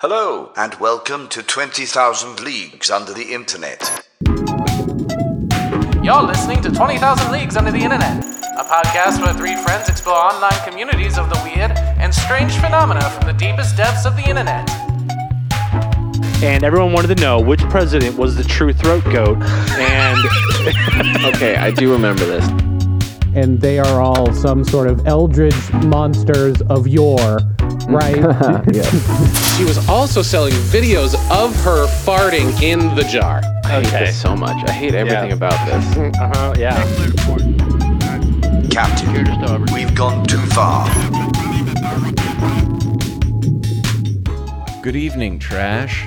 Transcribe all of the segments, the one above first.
Hello, and welcome to 20,000 Leagues Under the Internet. You're listening to 20,000 Leagues Under the Internet, a podcast where three friends explore online communities of the weird and strange phenomena from the deepest depths of the Internet. and everyone wanted to know which president was the true throat goat. And Okay, I do remember this. and they are all some sort of eldritch monsters of yore, right? She was also selling videos of her farting in the jar. I hate this so much. I hate everything Yeah. about this. uh-huh, yeah, Captain, we've gone too far. Good evening, trash.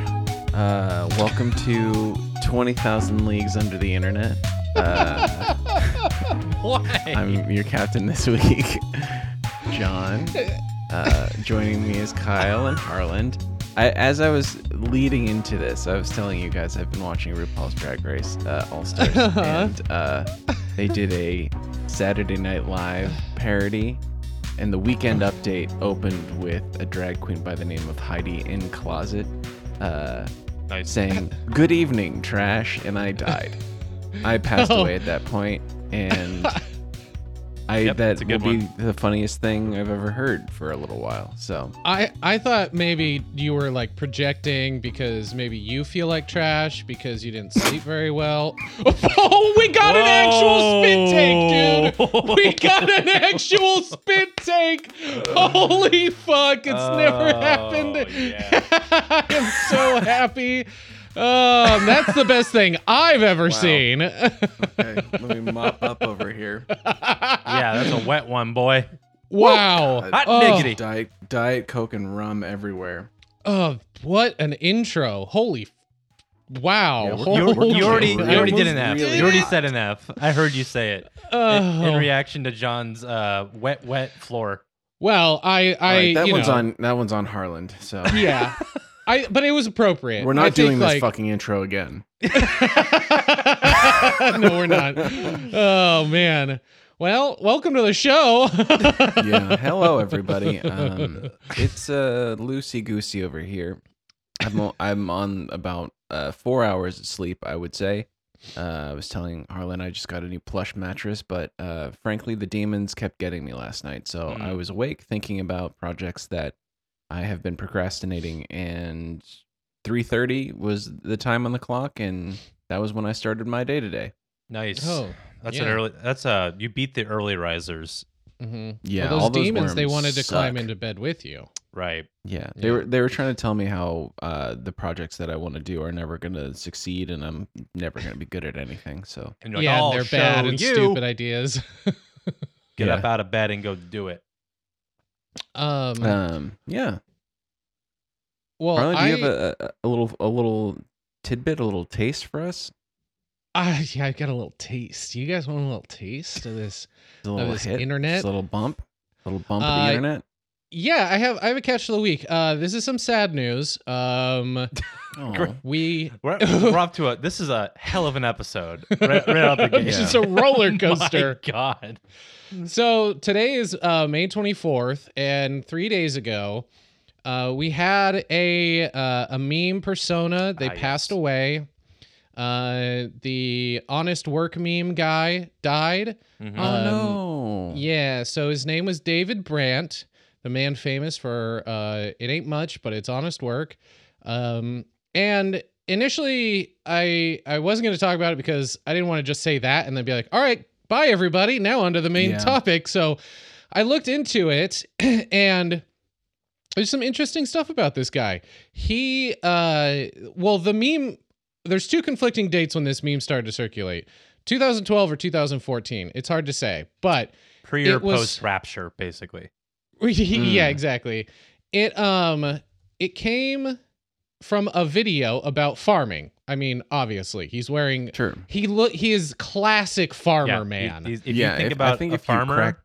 Uh, welcome to 20,000 Leagues Under the Internet. Uh, Why? I'm your captain this week, John. Uh, joining me is Kyle and Harland. I, as I was leading into this, I was telling you guys I've been watching RuPaul's Drag Race uh, All Stars, and uh, they did a Saturday Night Live parody, and the weekend update opened with a drag queen by the name of Heidi N Closet, uh, saying "Good evening, trash," and I died. I passed away at that point, and I that will be the funniest thing I've ever heard for a little while. So I I thought maybe you were like projecting because maybe you feel like trash because you didn't sleep very well. Oh, we got an actual spit take, dude. We got an actual spit take. Holy fuck! It's never oh, happened. I am so happy. Um, that's the best thing I've ever seen. okay, let me mop up over here. Yeah, that's a wet one, boy. wow. Hot Oh. diggity. Diet Diet Coke and rum everywhere. Oh, what an intro! Holy, f- wow! Yeah, we're- Holy You, you already, you already did an F. really You already hot. said an F. I heard you say it in, Oh. in reaction to John's uh, wet, wet floor. well, I, I, All right, that you one's know, on. That one's on Harland. So Yeah, I, but it was appropriate. we're I not think, doing this like, fucking intro again. no, we're not. Oh man. Well, welcome to the show. yeah. Hello, everybody. Um, it's uh, loosey goosey over here. I'm o- I'm on about uh, four hours of sleep. I would say. Uh, I was telling Harlan I just got a new plush mattress, but uh, frankly, the demons kept getting me last night. So I was awake thinking about projects that I have been procrastinating, and 3:30 was the time on the clock, and that was when I started my day today. Nice. oh, that's yeah. an early. That's a you beat the early risers, Mm-hmm. Yeah, Well, those all those demons, they wanted to climb into bed with you. right? Yeah, they Yeah. were they were trying to tell me how uh, the projects that I want to do are never going to succeed, and I'm never going to be good at anything. So And like, yeah, "I'll they're bad and you." stupid ideas. Get Yeah. up out of bed and go do it. Um, um, yeah, well, Harlan, do I, you have a, a, a little a little tidbit, a little taste for us? I, yeah, I got a little taste. You guys want a little taste of this? A little this hit, internet? A little bump, a little bump of Uh, the internet. Yeah, I have. I have a catch of the week. Uh, this is some sad news. Um, Oh, we We're, we're off to a. This is a hell of an episode. Right, right out the gate. it's just a roller My coaster. God. So today is uh, May 24th, and three days ago, uh, we had a uh, a meme persona. They Ah, passed yes. away. Uh, the honest work meme guy died. Mhm. oh Um, no! Yeah, so his name was David Brandt, the man famous for uh, it ain't much, but it's honest work. Um, and initially, I I wasn't going to talk about it because I didn't want to just say that and then be like, all right, bye everybody. Now onto the main Yeah. topic. So I looked into it and. There's some interesting stuff about this guy. He, uh, well, the meme, there's two conflicting dates when this meme started to circulate 2012 or 2014. It's hard to say, but Pre or was- post rapture, basically. yeah, Mm. exactly. It um it came from a video about farming. I mean, obviously, he's wearing Sure. he look he is classic farmer Yeah, man. If, if yeah, you think if- about I think a if farmer, crack,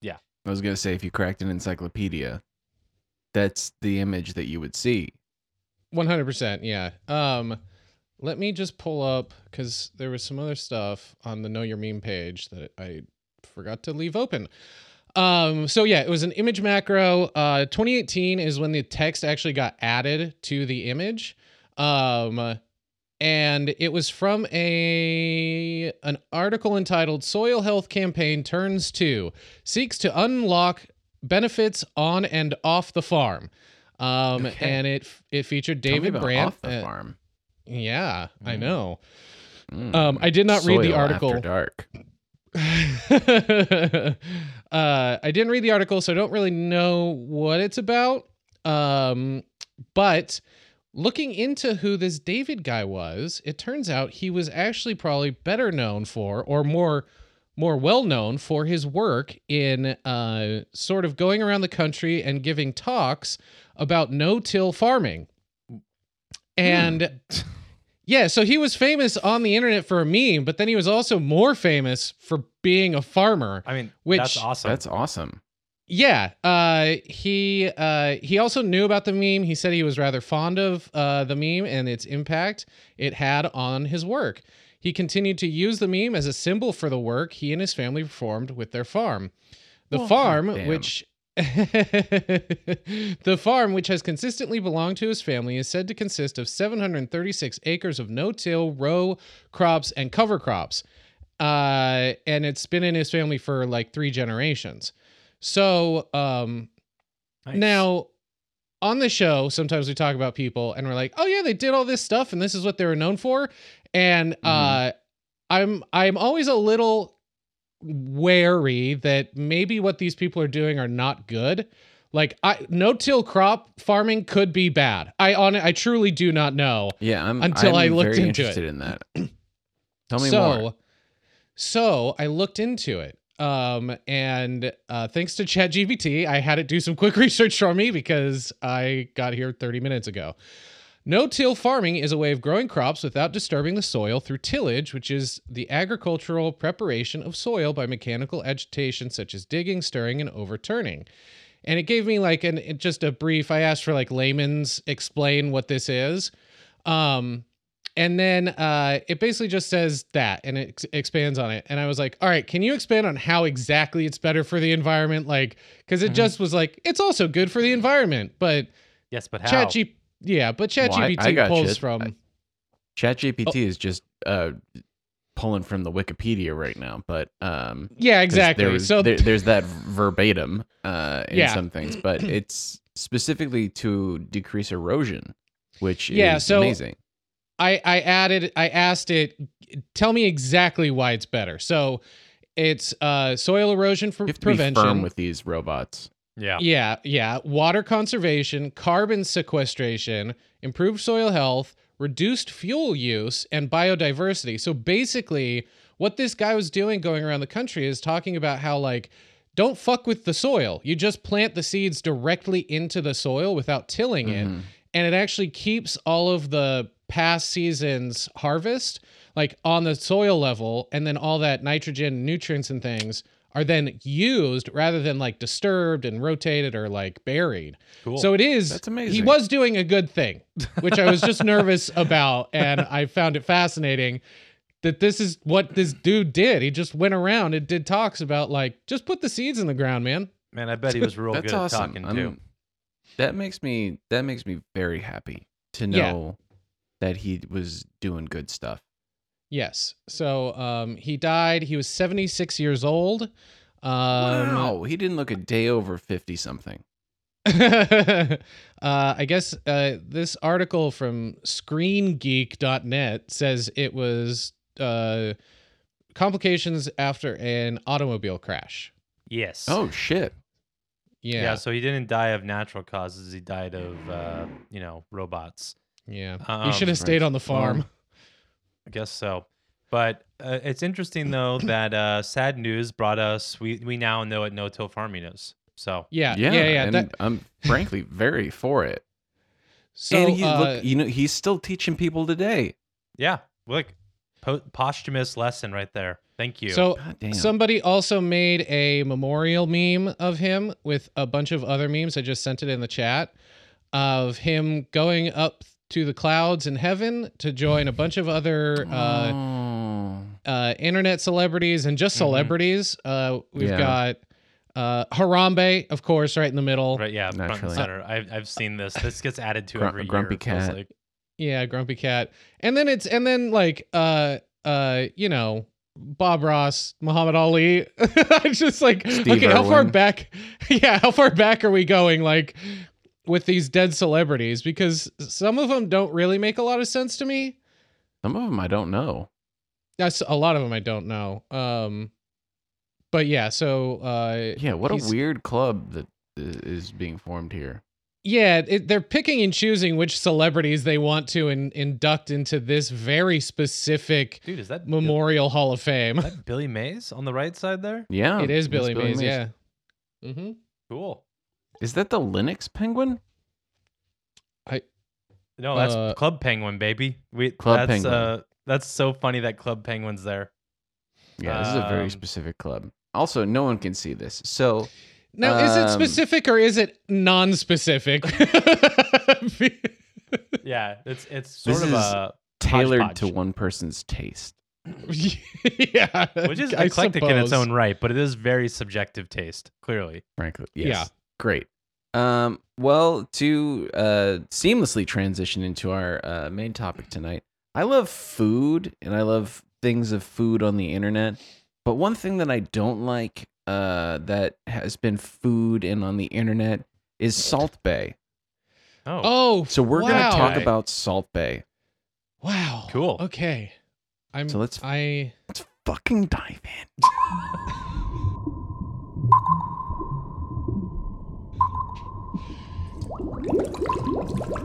Yeah. I was gonna say if you cracked an encyclopedia, that's the image that you would see. 100%, yeah. Um let me just pull up cuz there was some other stuff on the know your meme page that I forgot to leave open. Um, so yeah, it was an image macro. Uh, 2018 is when the text actually got added to the image. Um, and it was from a an article entitled "Soil Health Campaign Turns to Seeks to Unlock Benefits on and Off the Farm." Um, Okay. and it it featured David Brandt. off the uh, farm. yeah, I Mm. know. Mm. Um, I did not read the article. After dark. uh, I didn't read the article, so I don't really know what it's about. Um, but looking into who this David guy was, it turns out he was actually probably better known for, or more more well known for his work in uh, sort of going around the country and giving talks about no-till farming. And yeah, so he was famous on the internet for a meme, but then he was also more famous for being a farmer. I mean, Which- that's awesome. That's awesome. Yeah, uh, he uh, he also knew about the meme. He said he was rather fond of uh, the meme and its impact it had on his work. He continued to use the meme as a symbol for the work he and his family performed with their farm. The Well, farm, goddamn. which the farm, which has consistently belonged to his family, is said to consist of 736 acres of no-till row crops and cover crops, uh, and it's been in his family for like three generations. So um, Nice. now on the show, sometimes we talk about people and we're like, oh yeah, they did all this stuff and this is what they were known for. And uh, I'm I'm always a little wary that maybe what these people are doing are not good. Like I no-till crop farming could be bad. I on I truly do not know. Yeah, I'm Until I'm I looked very into it. interested in that. Tell me so, more. So I looked into it. Um, and uh, thanks to ChatGPT, I had it do some quick research for me because I got here 30 minutes ago. No-till farming is a way of growing crops without disturbing the soil through tillage, which is the agricultural preparation of soil by mechanical agitation such as digging, stirring, and overturning. And it gave me like an just a brief. I asked for like layman's explain what this is. Um, and then uh, it basically just says that and it ex- expands on it. And I was like, all right, can you expand on how exactly it's better for the environment? Like, because it just was like, it's also good for the environment. But yes, but how? Chat G, yeah, but Chat Well, I- I got pulls you. from. I- ChatGPT Oh. is just uh, pulling from the Wikipedia right now, but um, yeah, exactly. There was, so there, there's that verbatim uh, in Yeah. some things, but it's specifically to decrease erosion, which Yeah, is so- amazing. I I added I asked it tell me exactly why it's better. So it's uh soil erosion for You have to prevention. be firm with these robots. Yeah. Yeah, yeah. Water conservation, carbon sequestration, improved soil health, reduced fuel use, and biodiversity. So basically, what this guy was doing going around the country is talking about how, like, don't fuck with the soil. You just plant the seeds directly into the soil without tilling it. Mhm. And it actually keeps all of the past season's harvest like on the soil level and then all that nitrogen nutrients and things are then used rather than like disturbed and rotated or like buried. Cool. So it is That's amazing. He was doing a good thing, which I was just nervous about and I found it fascinating that this is what this dude did. He just went around and did talks about like just put the seeds in the ground, man. Man, I bet he was real That's good at awesome. talking I'm- That makes me that makes me very happy to Yeah. Know that he was doing good stuff. Yes. So um he died. He was 76 years old. Um wow, he didn't look a day over fifty something. uh, I guess uh, this article from ScreenGeek.net says it was uh, complications after an automobile crash. Yes. Oh shit! Yeah, yeah. So he didn't die of natural causes. He died of, uh, you know, robots. Yeah. he Um, should have stayed on the farm. Well, I guess so. But uh, it's interesting though that uh, sad news brought us. We we now know what no-till farming is. So yeah, Yeah, yeah, yeah. and that- I'm frankly very for it. so and he uh, look, you know, he's still teaching people today. yeah, look, po- posthumous lesson right there. Thank you. so Somebody also made a memorial meme of him with a bunch of other memes. I just sent it in the chat of him going up to the clouds in heaven to join a bunch of other uh, Oh. uh, internet celebrities and just Mhm. celebrities. Uh, we've Yeah. got Uh, Harambe, of course, right in the middle. Right, yeah, front and Naturally. center. I've, I've seen this. This gets added to Gru- every grumpy year. it feels cat. Like. Yeah, Grumpy Cat. And then it's and then like uh uh you know Bob Ross, Muhammad Ali. I'm just like Steve okay, how far back? Yeah, how far back are we going? Like with these dead celebrities because some of them don't really make a lot of sense to me. Some of them I don't know. That's a lot of them I don't know. Um, but yeah, so uh, Yeah, what a weird club that is being formed here. Yeah, it, they're picking and choosing which celebrities they want to in, induct into this very specific Dude, is that Memorial Hall of Fame. Is that Billy Mays on the right side there? Yeah, it is that's Billy, Mays, Yeah. Mm-hmm. Cool. Is that the Linux penguin? I no, that's Uh, Club Penguin, baby. We Club that's, Penguin. Uh, that's so funny that Club Penguin's there. Yeah, this is a very Um, specific club. Also, no one can see this. So Now, is it Um, specific or is it non-specific? Yeah, it's it's sort This of is a tailored hodgepodge. to one person's taste. yeah, which is I eclectic in its own right, but it is very subjective taste. Clearly, frankly. Yes. Yeah. Great. Um, well, to uh, seamlessly transition into our uh, main topic tonight, I love food and I love things of food on the internet. But one thing that I don't like uh, that has been food and on the internet is Salt Bae. oh, Oh, So we're wow. going to talk about Salt Bae. Wow. Cool. Okay. I'm. So let's- I. Let's fucking dive in.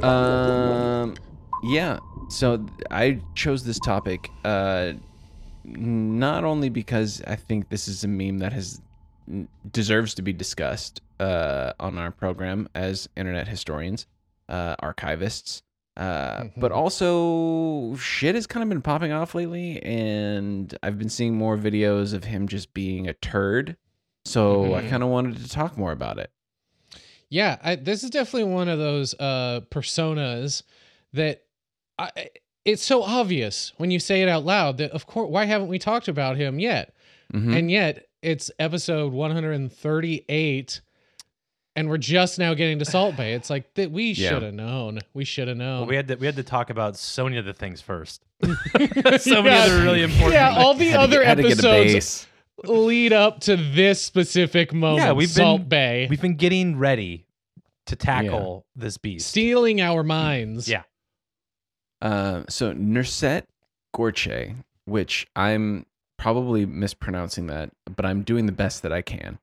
um, yeah. So I chose this topic uh, not only because I think this is a meme that has deserves to be discussed uh, on our program as internet historians, uh, archivists, uh, but Mhm. also shit has kind of been popping off lately, and I've been seeing more videos of him just being a turd. So I Mhm. kind of wanted to talk more about it. Yeah, I, this is definitely one of those uh, personas that I, it's so obvious when you say it out loud that of course why haven't we talked about him yet? Mhm. And yet it's episode 138 and we're just now getting to Salt Bae. It's like that we Yeah. should have known. We should have known. well, we had to we had to talk about Sonya the things first. so many Yeah. other really important. yeah, all the Had to other get- had to get a episodes base. Lead up to this specific moment. Yeah, we've Salt been- Bay We've been getting ready to tackle this beast. stealing our minds. Yeah. Uh, so Nurset Gorche, which I'm probably mispronouncing that, but I'm doing the best that I can.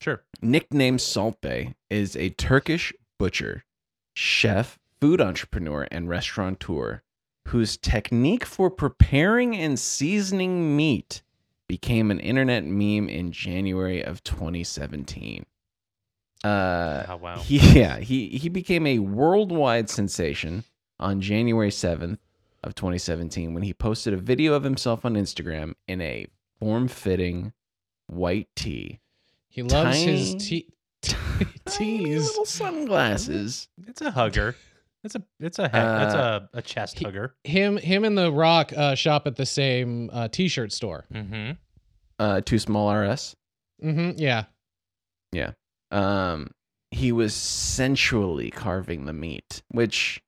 Sure. Nicknamed Salt Bae is a Turkish butcher, chef, food entrepreneur, and restaurateur whose technique for preparing and seasoning meat became an internet meme in January of 2017. Uh, Oh, wow. he, yeah, he he became a worldwide sensation on January 7th of 2017 when he posted a video of himself on Instagram in a form-fitting white tee, He loves his Tiny- tea tiny teas. little sunglasses. It's a hugger. It's a it's a he- it's Uh, a, a chest he- hugger. Him him and the Rock uh, shop at the same uh, t-shirt store. Mm-hmm. Uh, too small RS. Mm-hmm. Yeah. Yeah. Um, he was sensually carving the meat, which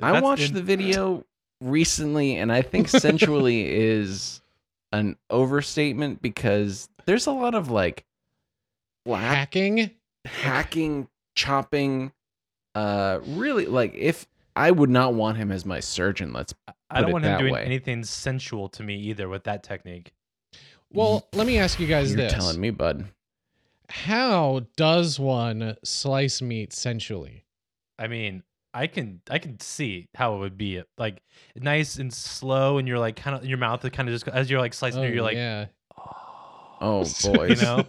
I watched the video recently, and I think sensually is an overstatement because there's a lot of like black Hacking. hacking, chopping. Uh, really, like if I would not want him as my surgeon. Let's I don't it want him that doing way. anything sensual to me either with that technique. Well, let me ask you guys You're this: telling me, bud. How does one slice meat sensually? I mean, I can I can see how it would be like nice and slow, and you're like kind of your mouth is kind of just as you're like slicing, Oh, through, you're like, yeah. Oh you know,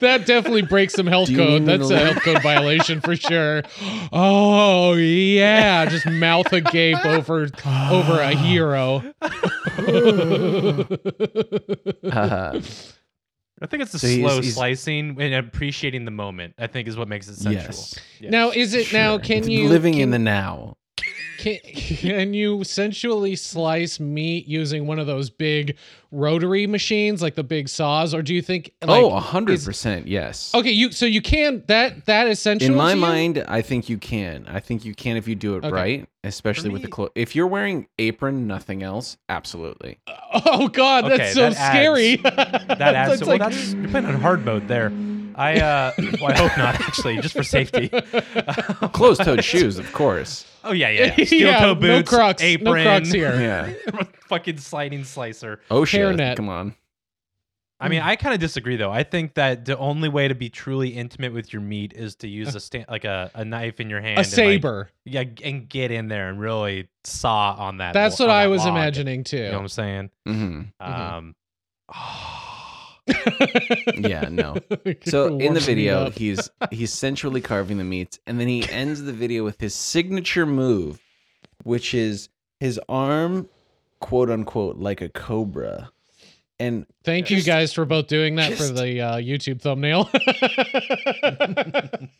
that definitely breaks some health Do code. That's a health code violation for sure. Oh yeah, just mouth agape over over a hero. Uh, I think it's the So slow he's- slicing and appreciating the moment. I think is what makes it sensual. yes. Yeah. Now is it now? Sure. Can you living can, in the now? Can, can you sensually slice meat using one of those big rotary machines, like the big saws, or do you think? Like, oh, hundred is- percent, yes. Okay, you so you can that that is sensual. In my to you? mind, I think you can. I think you can if you do it Okay. right, especially with the me- clothes. If you're wearing apron, nothing else, absolutely. Oh God, Okay, that's so that adds- scary. That adds. That's to, well, like- that's you're playing on hard mode there. I uh, well, I hope not actually, just for safety. Closed-toed shoes, of course. Oh yeah, yeah. yeah. Steel Yeah, toe no boots, Crocs, no apron, Crocs here. Yeah. fucking sliding slicer. OSHA. Hairnet. Come on. I mean, I kind of disagree though. I think that the only way to be truly intimate with your meat is to use a sta- like a, a knife in your hand, a and, like, saber. yeah, and get in there and really saw on that. That's lo- what on I that was log. imagining too. You know what. I'm saying? hmm Um, Yeah, no. So in the video, he's he's centrally carving the meats, and then he ends the video with his signature move, which is his arm, quote unquote, like a cobra. And Thank you guys for both doing that for the uh, YouTube thumbnail.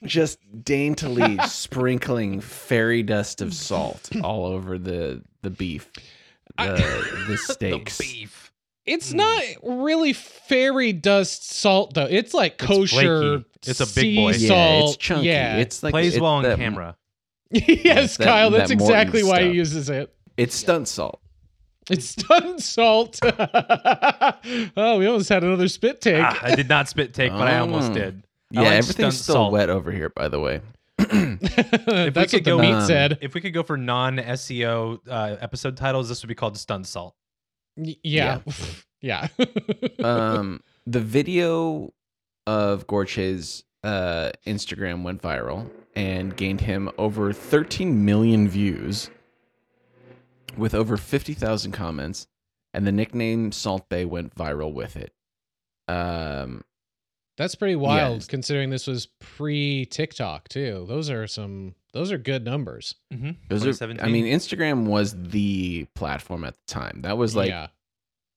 just daintily sprinkling fairy dust of salt all over the the beef, the the steaks. beef. It's Hmm. not really fairy dust salt though. It's like It's kosher. flaky. It's a big sea boy. Yeah, salt. it's chunky. Yeah. It's like Plays it's well on that- camera. yes, that- Kyle. That's that exactly why he uses it. It's stunt salt. It's stun salt. oh, we almost had another spit take. Ah, I did not spit take, but I almost Oh. did. I Yeah, like everything's stunt still salt. wet over here, by the way. If we could what the go- meat Um, said. If we could go for non SEO uh, episode titles, this would be called Stunt Salt. Yeah. Yeah. um, the video of Gorche's uh, Instagram went viral and gained him over 13 million views with over 50,000 comments, and the nickname Salt Bae went viral with it. Um, That's pretty wild Yes. considering this was pre TikTok too. Those are some those are good numbers. Mm-hmm. those are, I mean, Instagram was the platform at the time. That was like yeah.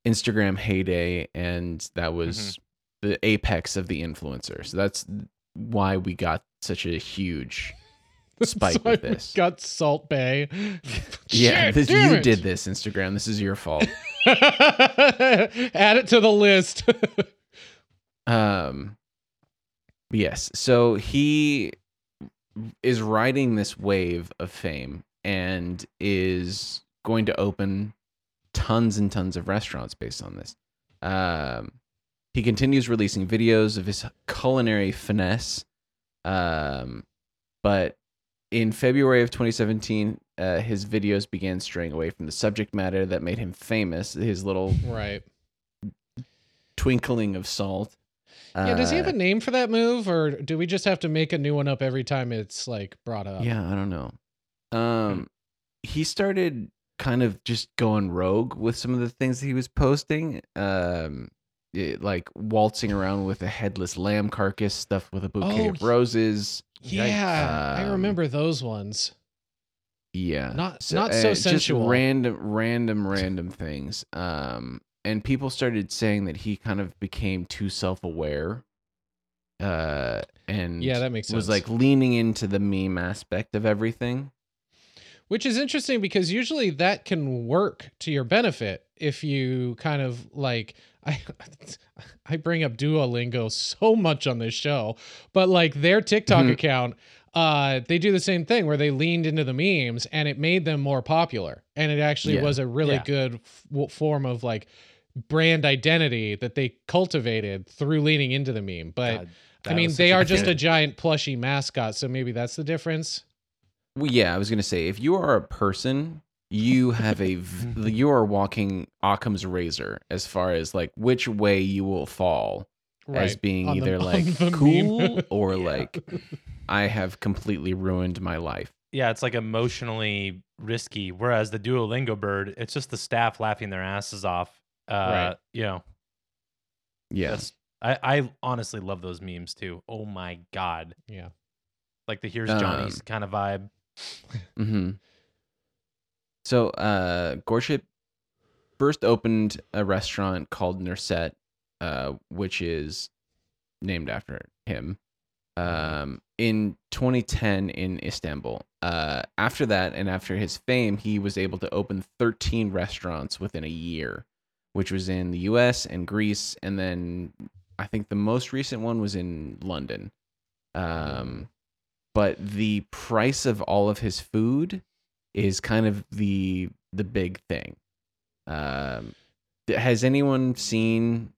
Instagram heyday, and that was Mm-hmm. the apex of the influencer. So that's why we got such a huge spike So with this. Got Salt Bae. yeah, Shit, this, you it. did this, Instagram. This is your fault. Add it to the list. Um, yes. So he is riding this wave of fame and is going to open tons and tons of restaurants based on this. Um, he continues releasing videos of his culinary finesse. Um, but in February of 2017, uh, his videos began straying away from the subject matter that made him famous. His little right. twinkling of salt. Yeah, does he have Uh, a name for that move or do we just have to make a new one up every time it's like brought up? Yeah, I don't know. Um, he started kind of just going rogue with some of the things that he was posting. Um, it- like waltzing around with a headless lamb carcass stuffed with a bouquet Oh, of roses. Yeah, I Um, remember those ones. Yeah, Not- not so uh, just sensual. random, random, random things. Um, and people started saying that he kind of became too self-aware. Uh, and Yeah, that makes sense. was like leaning into the meme aspect of everything. Which is interesting because usually that can work to your benefit if you kind of like I I bring up Duolingo so much on this show, but like their TikTok Mhm. account uh they do the same thing where they leaned into the memes and it made them more popular and it actually Yeah. was a really Yeah. good f- form of like brand identity that they cultivated through leaning into the meme but God, I mean they are a just a giant plushy mascot so maybe that's the difference Well, yeah, I was gonna say if you are a person, you have a v- you are walking Occam's razor as far as like which way you will fall as being On either on like cool or like I have completely ruined my life. Yeah, it's like emotionally risky. Whereas the Duolingo bird, it's just the staff laughing their asses off. Uh, Right. You know, Yeah, that's I, I honestly love those memes too. Oh my god, yeah like the here's Johnny's Um, kind of vibe. Mm-hmm. So, uh, Gorship first opened a restaurant called Nurset, uh, which is named after him, um, in 2010 in Istanbul. uh, after that, and after his fame, he was able to open 13 restaurants within a year, which was in the U.S. and Greece, and then I think the most recent one was in London. Um, but the price of all of his food is kind of the the big thing. Um, has anyone seen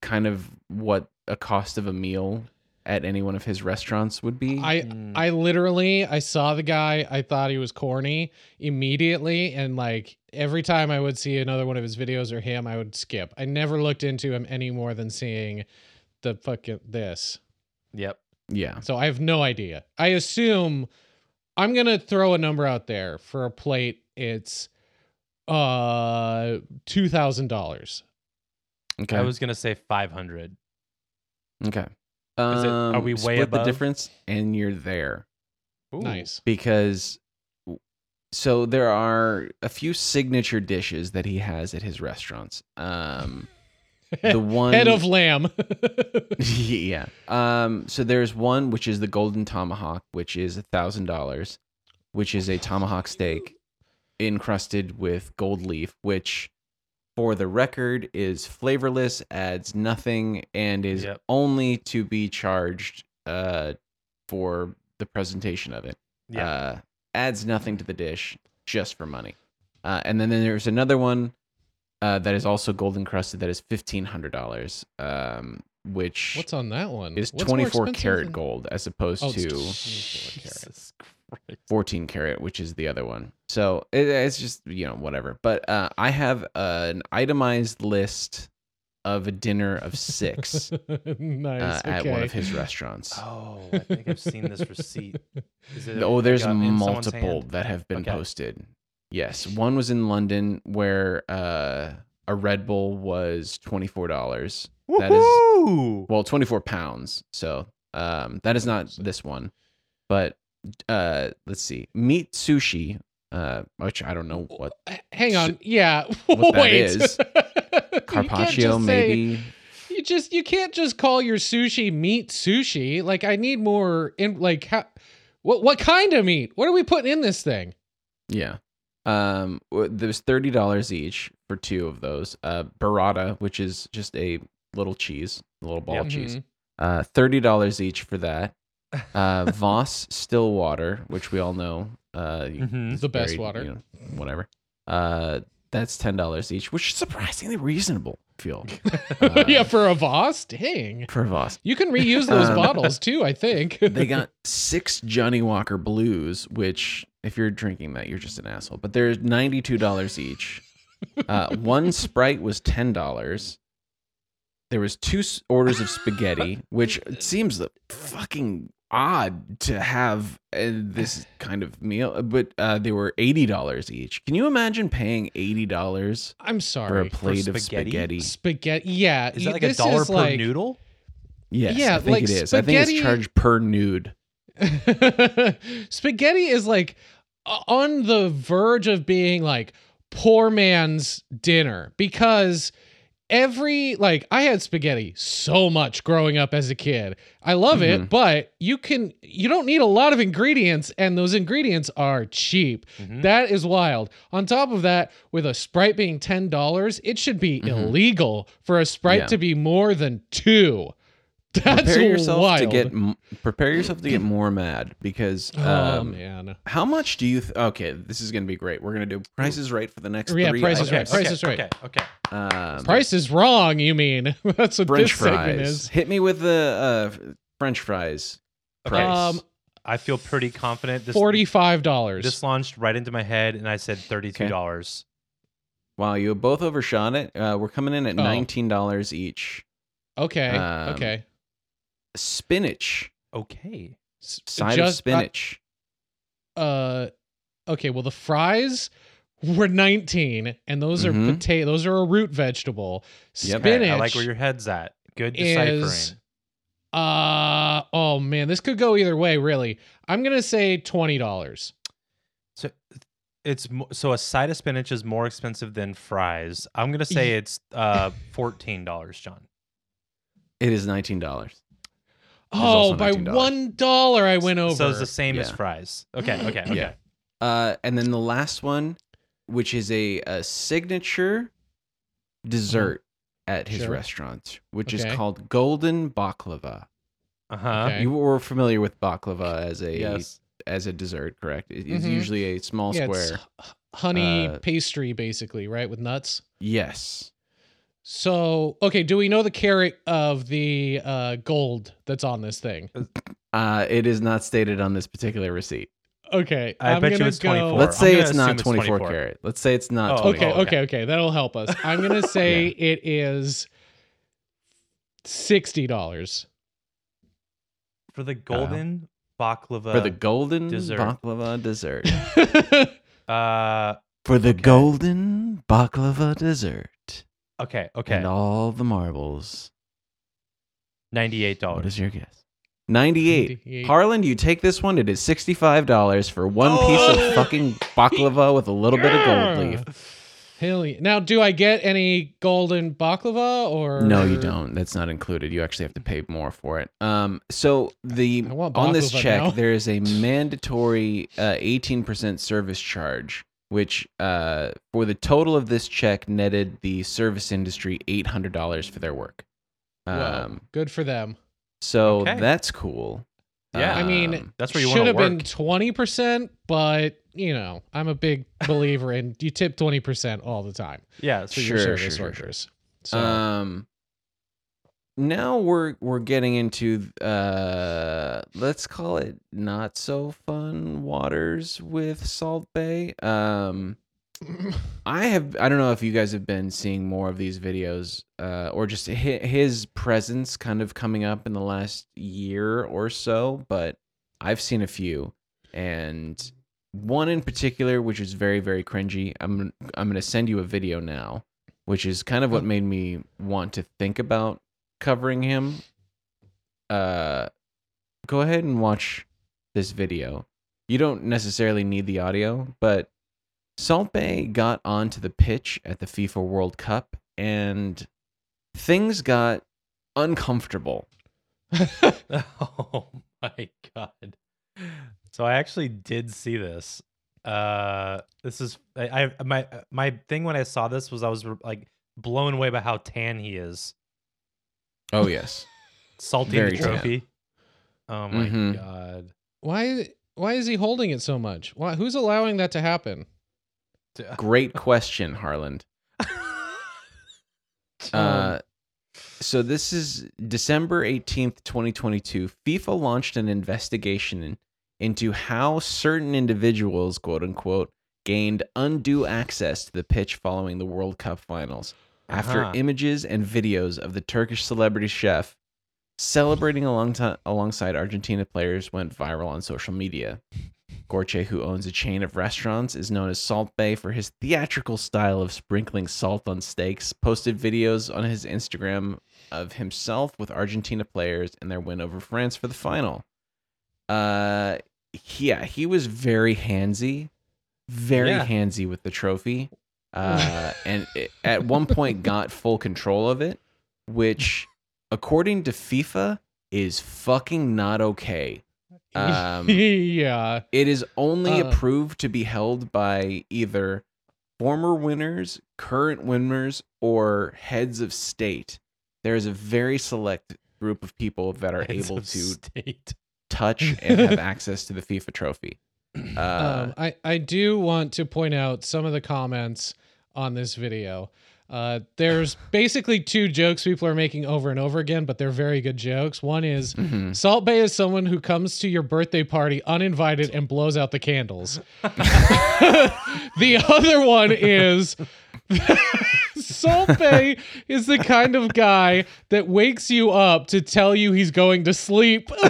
kind of what a cost of a meal at any one of his restaurants would be? I Hmm. I literally I saw the guy. I thought he was corny immediately, and like every time I would see another one of his videos or him, I would skip. I never looked into him any more than seeing the fucking this. Yep. yeah. So I have no idea. I assume I'm gonna throw a number out there for a plate. It's uh two thousand dollars. Okay. I was gonna say 500. okay. Is it- are Um, we way split above? the difference, and you're there. Ooh. Nice. because so there are a few signature dishes that he has at his restaurants. Um, the one Head of lamb. yeah. Um, so there's one which is the golden tomahawk, which is a thousand dollars, which is a tomahawk steak encrusted with gold leaf, which for the record is flavorless, adds nothing, and is Yep. only to be charged uh for the presentation of it. Yeah. Uh adds nothing to the dish just for money. Uh, and then, then there's another one uh, that is also gold encrusted that is fifteen hundred dollars, um, which What's on that one? is twenty four carat than- gold as opposed Oh, to 24 carat. Jesus Christ. fourteen carat, which is the other one. So it, it's just you know whatever. But uh, I have uh, an itemized list of a dinner of six nice. uh, at one of his restaurants. Oh, I think I've seen this receipt. Is it Oh, there's in someone's multiple that have been Okay. posted. Yes, one was in London where uh, a Red Bull was twenty four dollars. That is Woohoo! well, twenty four pounds. So um, that is not this one, but uh, let's see, meat sushi, uh, which I don't know what Hang on. Yeah. what that Wait. is. You can't carpaccio just say- maybe. you just you can't just call your sushi meat sushi. Like I need more in like how what what kind of meat? What are we putting in this thing? Yeah. Um, there's thirty dollars each for two of those. Uh, burrata, which is just a little cheese, a little ball of cheese. Mhm. Uh, thirty dollars each for that. Uh, Voss Stillwater, which we all know, uh, you- Mhm. is The best very, water. you know, whatever. Uh, that's ten dollars each, which is surprisingly reasonable. I feel Uh, yeah, for a Voss? Dang. for Voss. You can reuse those Um, bottles too, I think. they got six Johnnie Walker Blues, which if you're drinking that, you're just an asshole. But they're ninety two dollars each. Uh, one Sprite was ten dollars. There was two s- orders of spaghetti, which seems the fucking odd to have uh, this kind of meal. But uh, they were eighty dollars each. Can you imagine paying eighty dollars I'm sorry for a plate of spaghetti? spaghetti? Spaghetti. Yeah. Is that like a dollar per like- noodle? Yes, Yeah, I think like it is. I think it's charged per nude. spaghetti is like uh, on the verge of being like poor man's dinner because every like I had spaghetti so much growing up as a kid. I love it, Mhm. but you can you don't need a lot of ingredients and those ingredients are cheap. Mhm. That is wild. On top of that, with a Sprite being $10, it should be Mhm. illegal for a Sprite Yeah. to be more than 2. That's prepare yourself wild. to get prepare yourself to get more mad because Oh um, man. how much do you th- okay this is gonna be great we're gonna do prices right for the next Yeah, three Price is. Right, Price is Right. Okay, okay. um, Price is wrong, you mean? That's what french this segment fries is. hit me with the uh, french fries Okay. price Um, I feel pretty confident. This Forty-five dollars. This launched right into my head, and I said thirty-two dollars. wow you both overshot it uh, we're coming in at Oh. $19 each okay. um, okay. Spinach Okay. S- side of spinach Uh, uh, okay. Well, the fries were nineteen, and those are Mhm. potato. Those are a root vegetable. Yep. Okay, Spinach. I like where your head's at. Good deciphering. is. Uh oh man, this could go either way. Really, I'm gonna say twenty dollars. So it's so a side of spinach is more expensive than fries. I'm gonna say it's uh fourteen dollars, John. it is $19 Oh, by one dollar I went over. So it's the same as fries. Okay, okay, okay. Yeah. Uh, and then the last one, which is a, a signature dessert at his Sure. restaurant, which Okay. is called golden baklava. Uh huh. Okay. You were familiar with baklava as a Yes. as a dessert, correct? It- It's Mhm. usually a small yeah, square. h- honey Uh, pastry, basically, right, with nuts. Yes. So, okay, do we know the carrot of the uh, gold that's on this thing? Uh, it is not stated on this particular receipt. Okay, I I'm bet you gonna it's go. 24. Let's say it's assume not it's 24 24. carat. Let's say it's not Oh, 24. Okay, Oh, okay, okay, that'll help us. I'm gonna say it is sixty dollars. For the golden baklava. For the golden dessert. baklava dessert. uh. For the Okay. golden baklava dessert. Okay. Okay. And all the marbles. Ninety-eight dollars. What is your guess? 98. 98. Harlan, you take this one. It is $65 for one piece Oh! of fucking baklava with a little bit of gold leaf. Hell yeah. Now, do I get any golden baklava or No, you don't. That's not included. You actually have to pay more for it. Um, so the on this check, now. there is a mandatory uh, 18% service charge, which uh, for the total of this check netted the service industry $800 for their work. Whoa, Um, good for them. so Okay. that's cool. Yeah. I mean, Um, That's where you Should want to have been twenty percent, but you know, I'm a big believer in you tip twenty percent all the time Yeah. for So your Sure, service sure, sure, workers. So Um, now we're we're getting into uh, let's call it not so fun waters with Salt Bae. Um, I have I don't know if you guys have been seeing more of these videos, uh, or just his presence kind of coming up in the last year or so, but I've seen a few, and one in particular, which is very very cringy. I'm I'm gonna send you a video now, which is kind of what made me want to think about covering him. Uh, go ahead and watch this video. You don't necessarily need the audio, but Salt Bae got onto the pitch at the FIFA World Cup and things got uncomfortable. oh my god. So I actually did see this. Uh this is I, I my my thing when I saw this was I was like blown away by how tan he is. Oh yes. Salty Very the tan. trophy. Oh my Mhm. god. why why is he holding it so much? Why who's allowing that to happen? Great question, Harland. Um, Uh, so this is December 18th, 2022. FIFA launched an investigation in- into how certain individuals, quote unquote, gained undue access to the pitch following the World Cup finals after Uh-huh. images and videos of the Turkish celebrity chef celebrating along alongside Argentina players went viral on social media. Gorche, who owns a chain of restaurants, is known as Salt Bae for his theatrical style of sprinkling salt on steaks, posted videos on his Instagram of himself with Argentina players and their win over France for the final. Uh yeah, he was very handsy, very Yeah. handsy with the trophy. Uh and it, at one point got full control of it, which according to FIFA is fucking not okay. Um, yeah. it is only Uh. approved to be held by either former winners, current winners, or heads of state. There is a very select group of people that are able to state. touch and have access to the FIFA trophy. Uh, um, I, I do want to point out some of the comments on this video. Uh, there's basically two jokes people are making over and over again, but they're very good jokes. One is mhm. Salt Bae is someone who comes to your birthday party uninvited and blows out the candles. the other one is Salt Bae is the kind of guy that wakes you up to tell you he's going to sleep.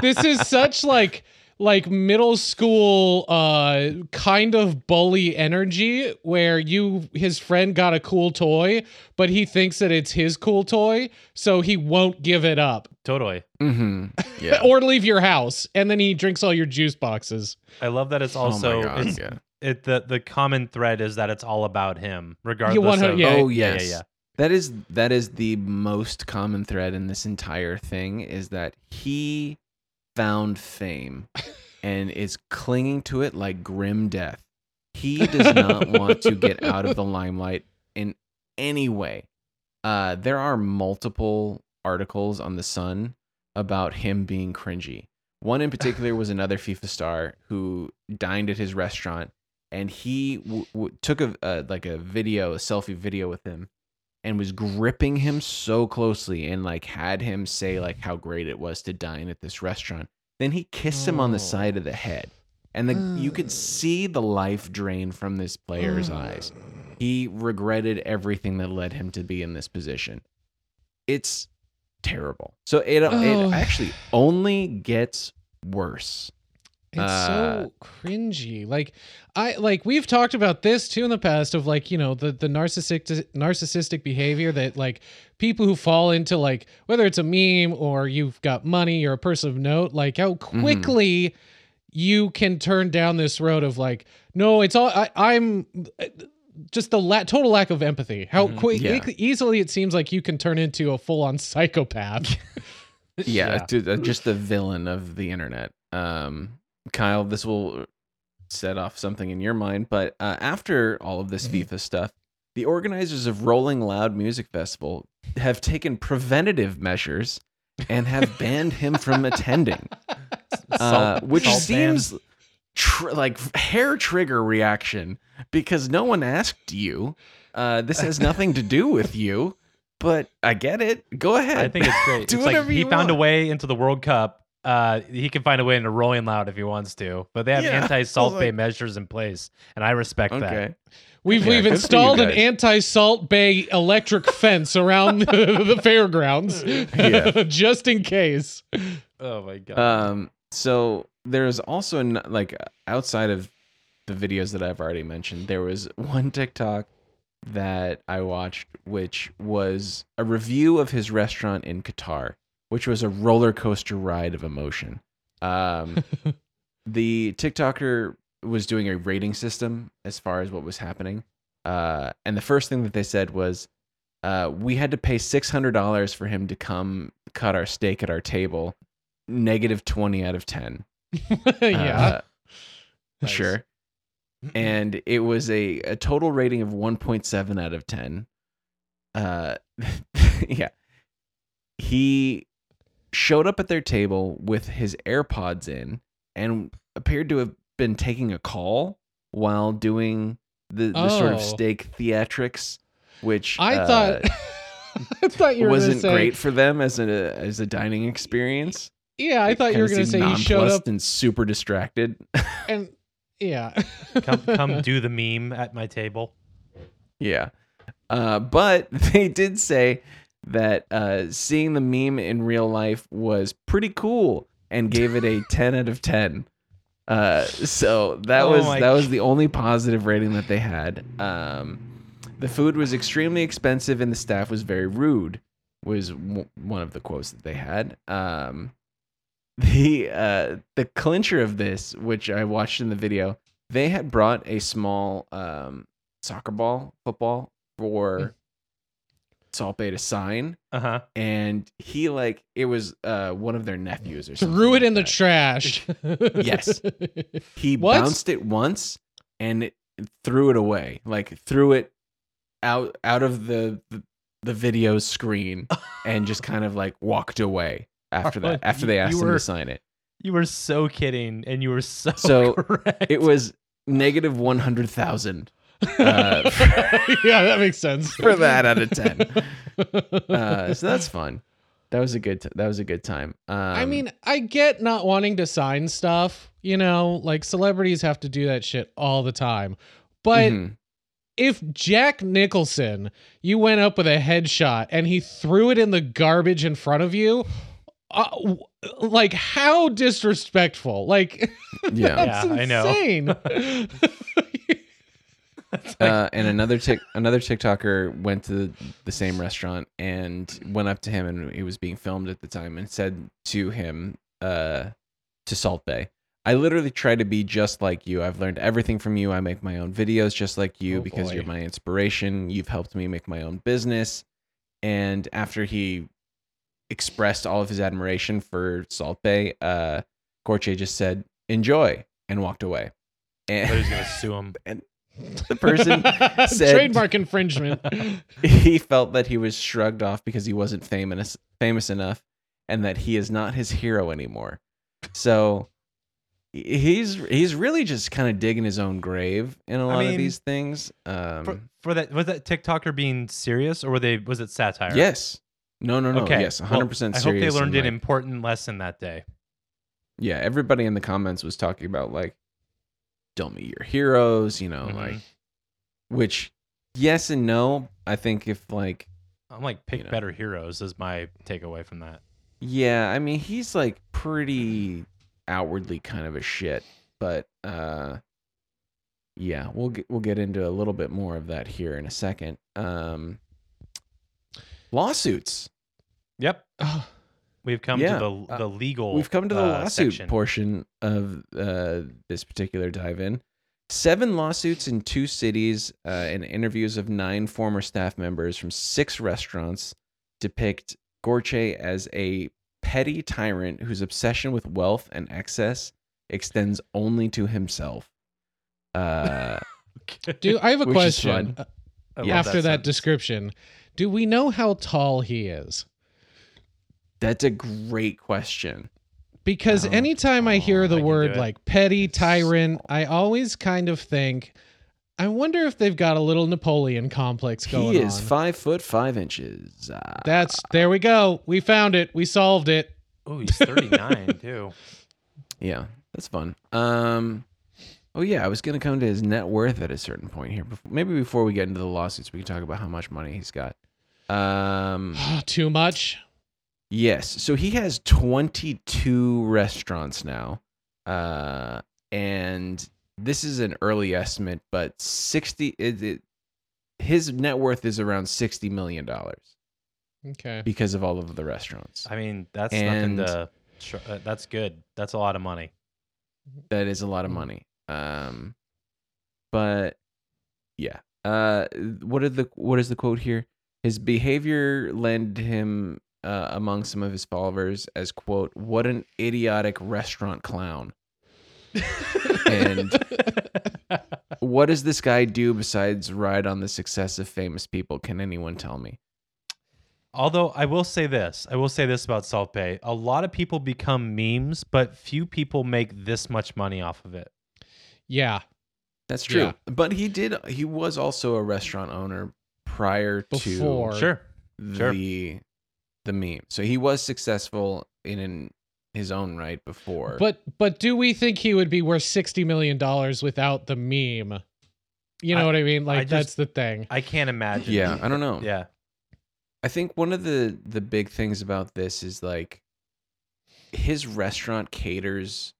this is such like like middle school uh kind of bully energy where you his friend got a cool toy but he thinks that it's his cool toy so he won't give it up Totally. Mhm. Yeah. or leave your house and then he drinks all your juice boxes I love that it's Oh my also God, it's, yeah. it the the common thread is that it's all about him, regardless You of yeah. Oh yeah, yes. yeah. That is that is the most common thread in this entire thing is that he found fame and is clinging to it like grim death. He does not want to get out of the limelight in any way. Uh, there are multiple articles on the Sun about him being cringy. One in particular was another FIFA star who dined at his restaurant, and he w- w- took a uh, like a video, a selfie video with him, and was gripping him so closely and like had him say like how great it was to dine at this restaurant. Then he kissed him on the side of the oh. head, and the, you could see the life drain from this player's eyes. He regretted everything that led him to be in this position. It's terrible. So it Oh. it actually only gets worse. It's Uh, so cringy. Like I like we've talked about this too in the past of like, you know, the the narcissistic narcissistic behavior that like people who fall into like whether it's a meme or you've got money or a person of note, like how quickly you can turn down this road of like, no, it's all I, I'm just the la- total lack of empathy. How quick Yeah. easily it seems like you can turn into a full on psychopath. yeah, dude, uh, just the villain of the internet. Um, Kyle, this will set off something in your mind, but uh, after all of this FIFA stuff, the organizers of Rolling Loud Music Festival have taken preventative measures and have banned him from attending, uh, which salt seems tr- like hair trigger reaction because no one asked you. Uh, this has nothing to do with you. But I get it. Go ahead. I think it's great. Do it's like he you found a way into the World Cup. Uh, he can find a way into Rolling Loud if he wants to, but they have Yeah, anti-Salt Bae measures in place, and I respect that. Okay. We've Yeah, we've good for you installed an anti-Salt Bae electric fence around the, the fairgrounds, Yeah. just in case. Oh my god. Um. So there's also n- like outside of the videos that I've already mentioned, there was one TikTok that I watched, which was a review of his restaurant in Qatar, which was a roller coaster ride of emotion. Um, the TikToker was doing a rating system as far as what was happening. Uh, and the first thing that they said was, uh, we had to pay six hundred dollars for him to come cut our steak at our table. Negative twenty out of ten. yeah. Uh, Sure. And it was a, a total rating of 1.7 out of 10. Uh, yeah. He showed up at their table with his AirPods in and appeared to have been taking a call while doing the, the sort of Oh. steak theatrics, which I uh, thought I thought you were gonna wasn't say great for them as a as a dining experience. yeah. I thought you were Kinda gonna say he showed nonplussed up and super distracted. and yeah. come come do the meme at my table. Yeah. Uh, but they did say that uh, seeing the meme in real life was pretty cool and gave it a 10 out of 10. Uh, so that Oh was that was the only positive rating that they had. Um, the food was extremely expensive and the staff was very rude. Was w- one of the quotes that they had. Um, the uh, the clincher of this, which I watched in the video, they had brought a small um, soccer ball, football for Salt Bae to sign. Uh huh. And he like it was uh one of their nephews or something. Threw it like in that. the trash. yes. He what? bounced it once and it threw it away. Like threw it out out of the the, the video screen and just kind of like walked away after that. After they asked were, him to sign it. You were so kidding and you were so So correct. it was negative 100,000 uh, for, yeah, that makes sense. for that out of ten. Uh, so that's fun. That was a good. T- that was a good time. Um, I mean, I get not wanting to sign stuff. You know, like celebrities have to do that shit all the time. But mm-hmm. if Jack Nicholson, you went up with a headshot and he threw it in the garbage in front of you, uh, like how disrespectful like yeah, yeah i know insane. uh, and another tick another tiktoker went to the, same restaurant and went up to him and he was being filmed at the time and said to him uh to Salt Bae i literally try to be just like you i've learned everything from you i make my own videos just like you Oh, because you're my inspiration you've helped me make my own business and after he expressed all of his admiration for Salt Bae, uh, Gökçe just said "enjoy" and walked away. And he's gonna sue him. the person said Trademark infringement. he felt that he was shrugged off because he wasn't famous famous enough, and that he is not his hero anymore. So he's he's really just kind of digging his own grave in a lot of mean, these things. Um, For, for that, was that TikToker being serious or were they? Was it satire? yes, no, no, no. Okay. Yes, hundred percent I hope they learned an like, important lesson that day. yeah, everybody in the comments was talking about like, don't meet your heroes. You know, Mhm. like, which yes and no. I think if like I'm like, pick You know. better heroes is my takeaway from that. Yeah, I mean he's like pretty outwardly kind of a shit, but uh yeah, we'll get we'll get into a little bit more of that here in a second. Um lawsuits. Yep. Oh, We've come Yeah, to the uh, the legal. We've come to the uh, lawsuit section. portion of uh this particular dive in. Seven lawsuits in two cities uh, and interviews of nine former staff members from six restaurants depict Gökçe as a petty tyrant whose obsession with wealth and excess extends only to himself. Uh, do I have a question fun. I after that, sentence. description? Do we know how tall he is? That's a great question. Because Oh, anytime I hear I the can do word like petty tyrant, I always kind of think, I wonder if they've got a little Napoleon complex going He is on. five foot five inches. Uh, That's there we go. We found it. We solved it. Oh, he's 39 too. Yeah, that's fun. Um, oh yeah, I was gonna come to his net worth at a certain point here. Maybe before we get into the lawsuits, we can talk about how much money he's got. Um, Too much. Yes, so he has 22 restaurants now, uh, and this is an early estimate, but 60. It, it, his net worth is around 60 million dollars Okay. because of all of the restaurants. I mean, that's And- nothing to. Uh, that's good. That's a lot of money. that is a lot of money. Um, but yeah. Uh, what are the what is the quote here? His behavior led him uh, among some of his followers as quote, "What an idiotic restaurant clown." and what does this guy do besides ride on the success of famous people? Can anyone tell me? Although I will say this, I will say this about Salt Bae: a lot of people become memes, but few people make this much money off of it. Yeah. That's true. Yeah. But he did. He was also a restaurant owner prior Before. to Sure. Sure. The the meme. So he was successful in, in his own right before. But but do we think he would be worth sixty million dollars without the meme? You know I- what I mean? Like I just- that's the thing. I can't imagine. yeah, I don't know. Yeah. I think one of the the big things about this is like his restaurant caters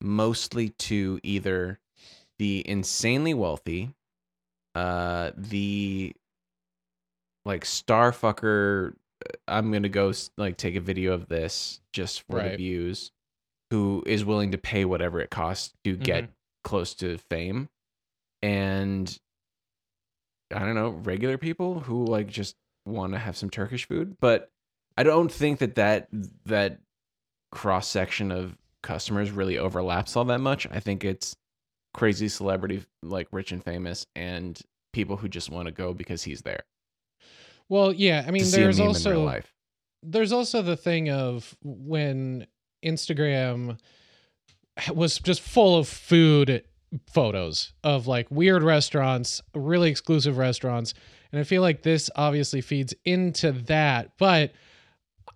mostly to either the insanely wealthy, uh, the like starfucker. I'm gonna go like take a video of this just for the views. Who is willing to pay whatever it costs to get Mhm. close to fame, and I don't know regular people who like just want to have some Turkish food, but I don't think that that that cross section of customers really overlaps all that much. I think it's crazy celebrity like rich and famous and people who just want to go because he's there. Well, yeah. I mean, to see a there's also life. there's also the thing of when Instagram was just full of food photos of like weird restaurants, really exclusive restaurants. And I feel like this obviously feeds into that. But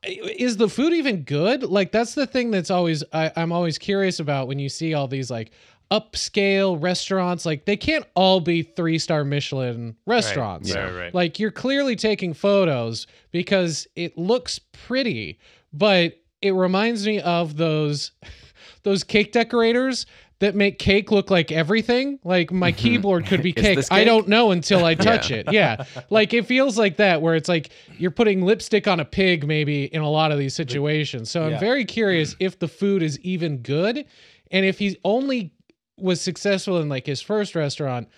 is the food even good? Like that's the thing that's always I, I'm always curious about when you see all these like upscale restaurants. Like they can't all be three star Michelin restaurants. Right, right. Like you're clearly taking photos because it looks pretty, but it reminds me of those those cake decorators that make cake look like everything. Like my keyboard could be Is cake. I don't know until I touch it. Yeah. Like it feels like that where it's like you're putting lipstick on a pig maybe in a lot of these situations. So I'm very curious if the food is even good and if he's only was successful in like his first restaurant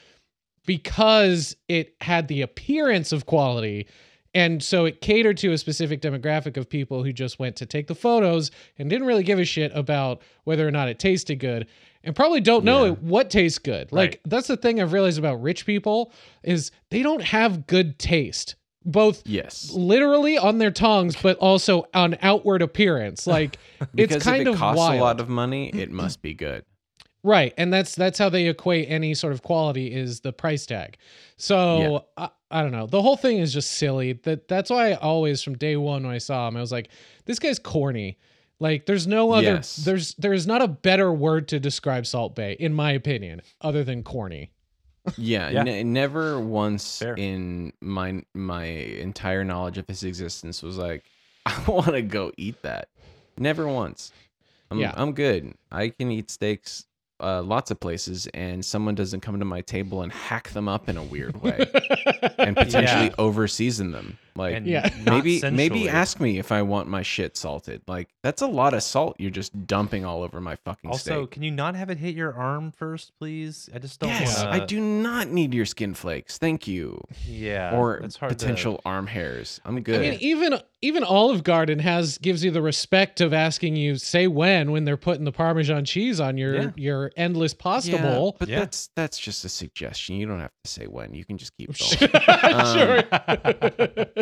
because it had the appearance of quality And so it catered to a specific demographic of people who just went to take the photos and didn't really give a shit about whether or not it tasted good and probably don't know Yeah. what tastes good. Like that's the thing I've realized about rich people is they don't have good taste. Both Yes. literally on their tongues but also on outward appearance. Like it's kind if it of costs wild. a lot of money, it must be good. Right, and that's that's how they equate any sort of quality is the price tag. So I, I don't know. The whole thing is just silly. That that's why I always from day one when I saw him, I was like, this guy's corny. Like there's no other Yes. there's there's not a better word to describe Salt Bae in my opinion other than corny. Yeah, Yeah. ne- never once Fair. in my my entire knowledge of his existence was like, I want to go eat that. Never once. I'm, Yeah. I'm good. I can eat steaks uh, lots of places, and someone doesn't come to my table and hack them up in a weird way and potentially Yeah. over season them. Like, And Yeah. maybe maybe ask me if I want my shit salted. Like, that's a lot of salt you're just dumping all over my fucking Also, steak. can you not have it hit your arm first, please? I just don't. Yes, wanna, I do not need your skin flakes. Thank you. Yeah, or it's hard to- potential arm hairs. I'm good. I mean, even even Olive Garden has gives you the respect of asking you say when when they're putting the Parmesan cheese on your Yeah. your endless pasta yeah, bowl. but Yeah. that's that's just a suggestion. You don't have to say when. You can just keep oh, sure. Um, going.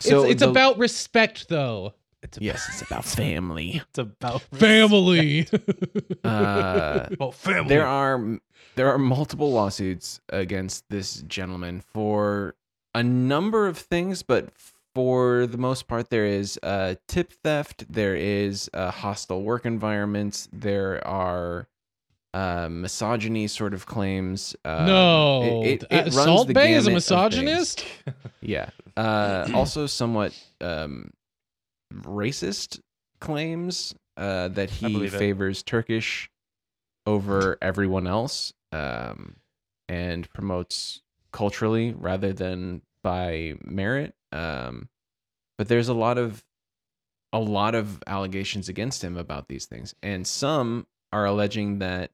So it's it's the- about respect though. It's yes, it's about family. It's about Family. Uh, Well, family. there are there are multiple lawsuits against this gentleman for a number of things, but for the most part, there is uh, tip theft. There is uh, hostile work environments. There are uh, misogyny sort of claims. Um, no, it, it, Uh, it runs Salt Bae is a gamut of things. misogynist. Yeah. Uh, also, somewhat um, racist claims uh, that he believe it. favors Turkish over everyone else um, and promotes culturally rather than by merit. Um, but there's a lot of a lot of allegations against him about these things, and some are alleging that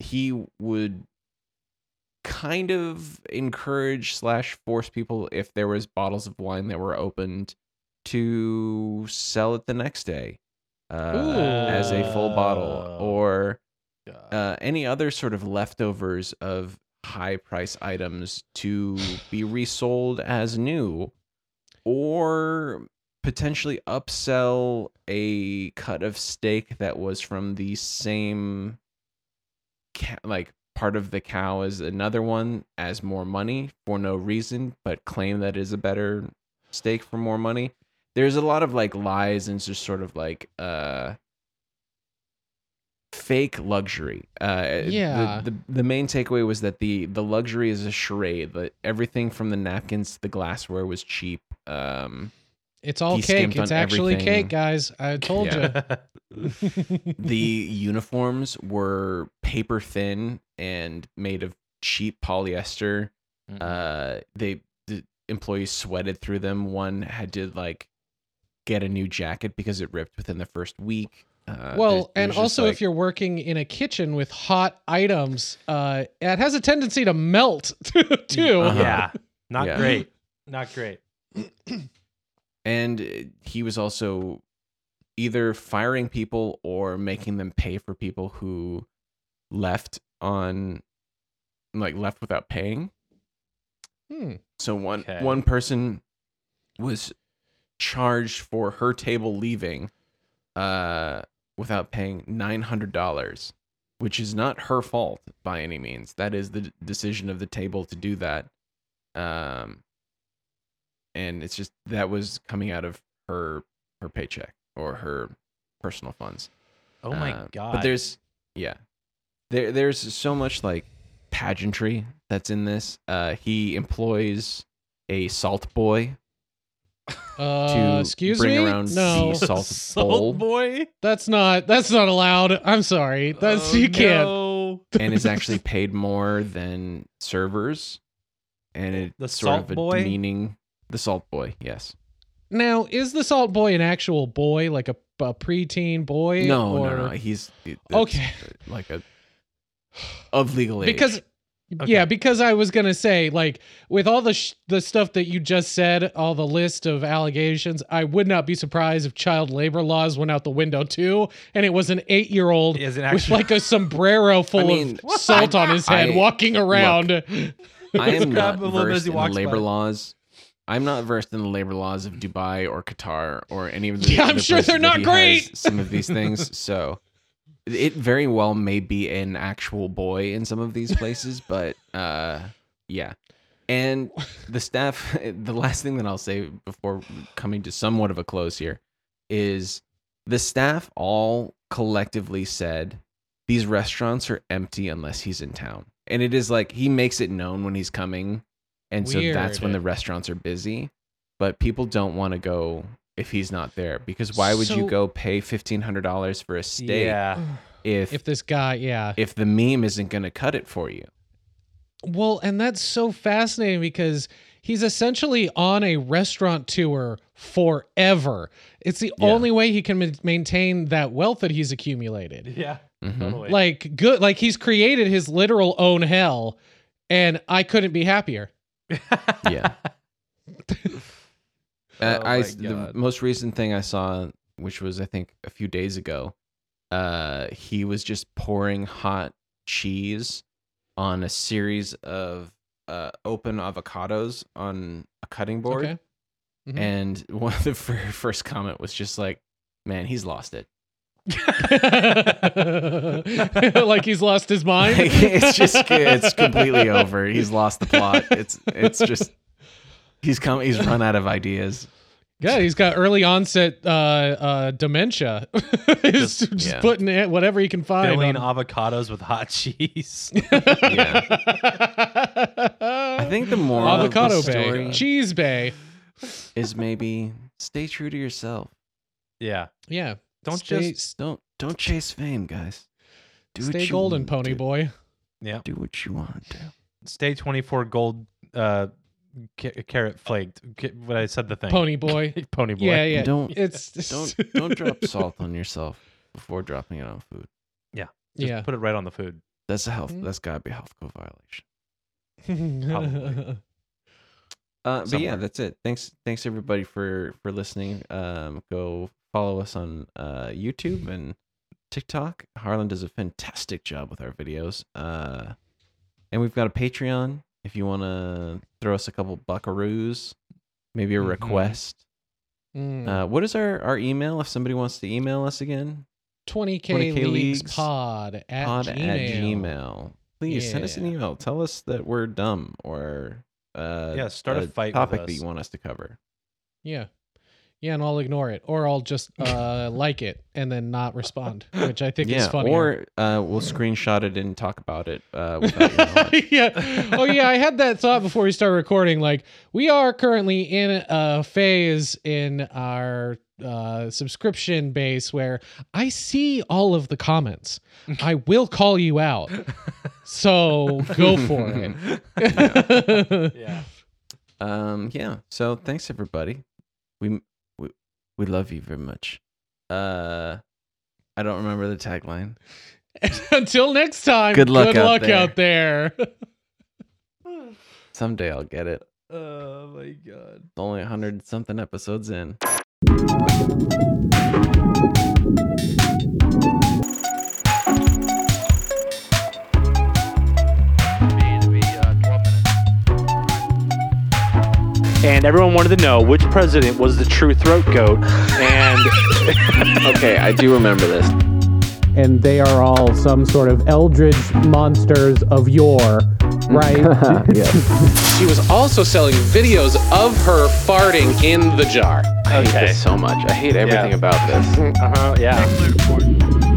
he would kind of encourage slash force people if there was bottles of wine that were opened to sell it the next day uh, as a full bottle or uh, any other sort of leftovers of high price items to be resold as new or potentially upsell a cut of steak that was from the same ca- like part of the cow is another one as more money for no reason but claim that is a better steak for more money there's a lot of like lies and just sort of like uh fake luxury uh Yeah. the, the, the main takeaway was that the the luxury is a charade that everything from the napkins to the glassware was cheap um It's all He cake. It's actually everything. cake, guys. I told Yeah. you. the uniforms were paper thin and made of cheap polyester. Mhm. Uh, they the employees sweated through them. One had to like get a new jacket because it ripped within the first week. Uh, well, there's- and there's just, also like- if you're working in a kitchen with hot items, uh, it has a tendency to melt too. Uh-huh. yeah, not Yeah. great. Not great. and uh, he was also either firing people or making them pay for people who left on like left without paying. Hmm. So one Okay. one person was charged for her table leaving uh without paying $900, which is not her fault by any means. That is the decision of the table to do that. Um and it's just that was coming out of her her paycheck or her personal funds. Oh my Uh, god. But there's yeah. There there's so much like pageantry that's in this. Uh he employs a salt boy Uh, to excuse bring me. around no, the salt, Salt bowl boy. that's not. That's not allowed. I'm sorry. That's Oh, you can't. no. and is actually paid more than servers. And it The sort salt of a boy? demeaning the salt boy, yes. Now, is the Salt Boy an actual boy, like a, a preteen boy? No, or... no, no. He's Okay. Uh, like a of legal age. because Yeah, because I was gonna say, like, with all the sh- the stuff that you just said, all the list of allegations, I would not be surprised if child labor laws went out the window too, and it was an eight year old Is with like a sombrero full mean, of salt on his head, I- walking around. I am not a little bit as versed in labor by. laws. I'm not versed in the labor laws of Dubai or Qatar or any of the. Yeah, I'm sure they're not great. Some of these things, so it very well may be an actual boy in some of these places, but uh, yeah. And the staff. The last thing that I'll say before coming to somewhat of a close here is the staff all collectively said these restaurants are empty unless he's in town. And it is like he makes it known when he's coming. And so that's when the restaurants are busy. But people don't want to go if he's not there because why would So- you go pay $1,500 for a steak Yeah. if, if if, this guy, yeah. If the meme isn't going to cut it for you? Well, and that's so fascinating because he's essentially on a restaurant tour forever. It's the Yeah. only way he can ma- maintain that wealth that he's accumulated. Yeah. Mhm. Totally. Like good like he's created his literal own hell and I couldn't be happier. Yeah. Uh, Oh I the most recent thing I saw, which was I think a few days ago, uh, he was just pouring hot cheese on a series of uh, open avocados on a cutting board, Okay. Mhm. and one of the fir- first comment was just like, "Man, he's lost it." like he's lost his mind. It's just it's completely over. He's lost the plot. It's it's just he's come he's run out of ideas. Yeah, he's got early onset uh, uh, dementia. he's just, yeah. putting it whatever he can find. Filling on- avocados with hot cheese. Yeah. I think the more avocado of the bay, story cheese bay. is maybe stay true to yourself. yeah. Yeah, Don't stay, just Don't don't chase fame, guys. Do stay golden, want pony to. boy. yeah. Do what you want to. Stay 24 gold uh karat flaked. Ca- What I said the thing. Pony boy. Pony boy. Yeah, yeah. Don't It's don't don't drop salt on yourself before dropping it on food. Yeah. Just yeah. Put it right on the food. That's a health. Mm. That's gotta be a health code violation. Probably. Uh, but yeah, that's it. Thanks, thanks everybody for for listening. Um, go follow us on uh YouTube and TikTok. Harlan does a fantastic job with our videos. Uh, and we've got a Patreon. If you want to throw us a couple buckaroos, maybe a Mhm. request. Mm. Uh, what is our our email? If somebody wants to email us again, 20k, 20K leagues, leagues pod at pod Gmail. at Gmail. Please send us an email. Tell us that we're dumb or uh, Yeah, start a fight with topic that you want us to cover. Yeah. Yeah, and I'll ignore it, or I'll just uh, like it and then not respond, which I think is yeah, funny. or uh, we'll screenshot it and talk about it uh, without your knowledge. yeah. Oh yeah, I had that thought before we start recording. Like, we are currently in a phase in our uh, subscription base where I see all of the comments. I will call you out. So go for it. Yeah. Um, yeah. So thanks everybody. We we love you very much. Uh, I don't remember the tagline. Until next time. Good luck Good out luck there. out there. Someday I'll get it. Oh my god. Only a hundred something episodes in. And everyone wanted to know which president was the true throat goat. And Okay, I do remember this. and they are all some sort of eldritch monsters of yore, right? She was also selling videos of her farting in the jar. I hate Okay. this so much. I hate everything Yeah. about this. Uh-huh, yeah.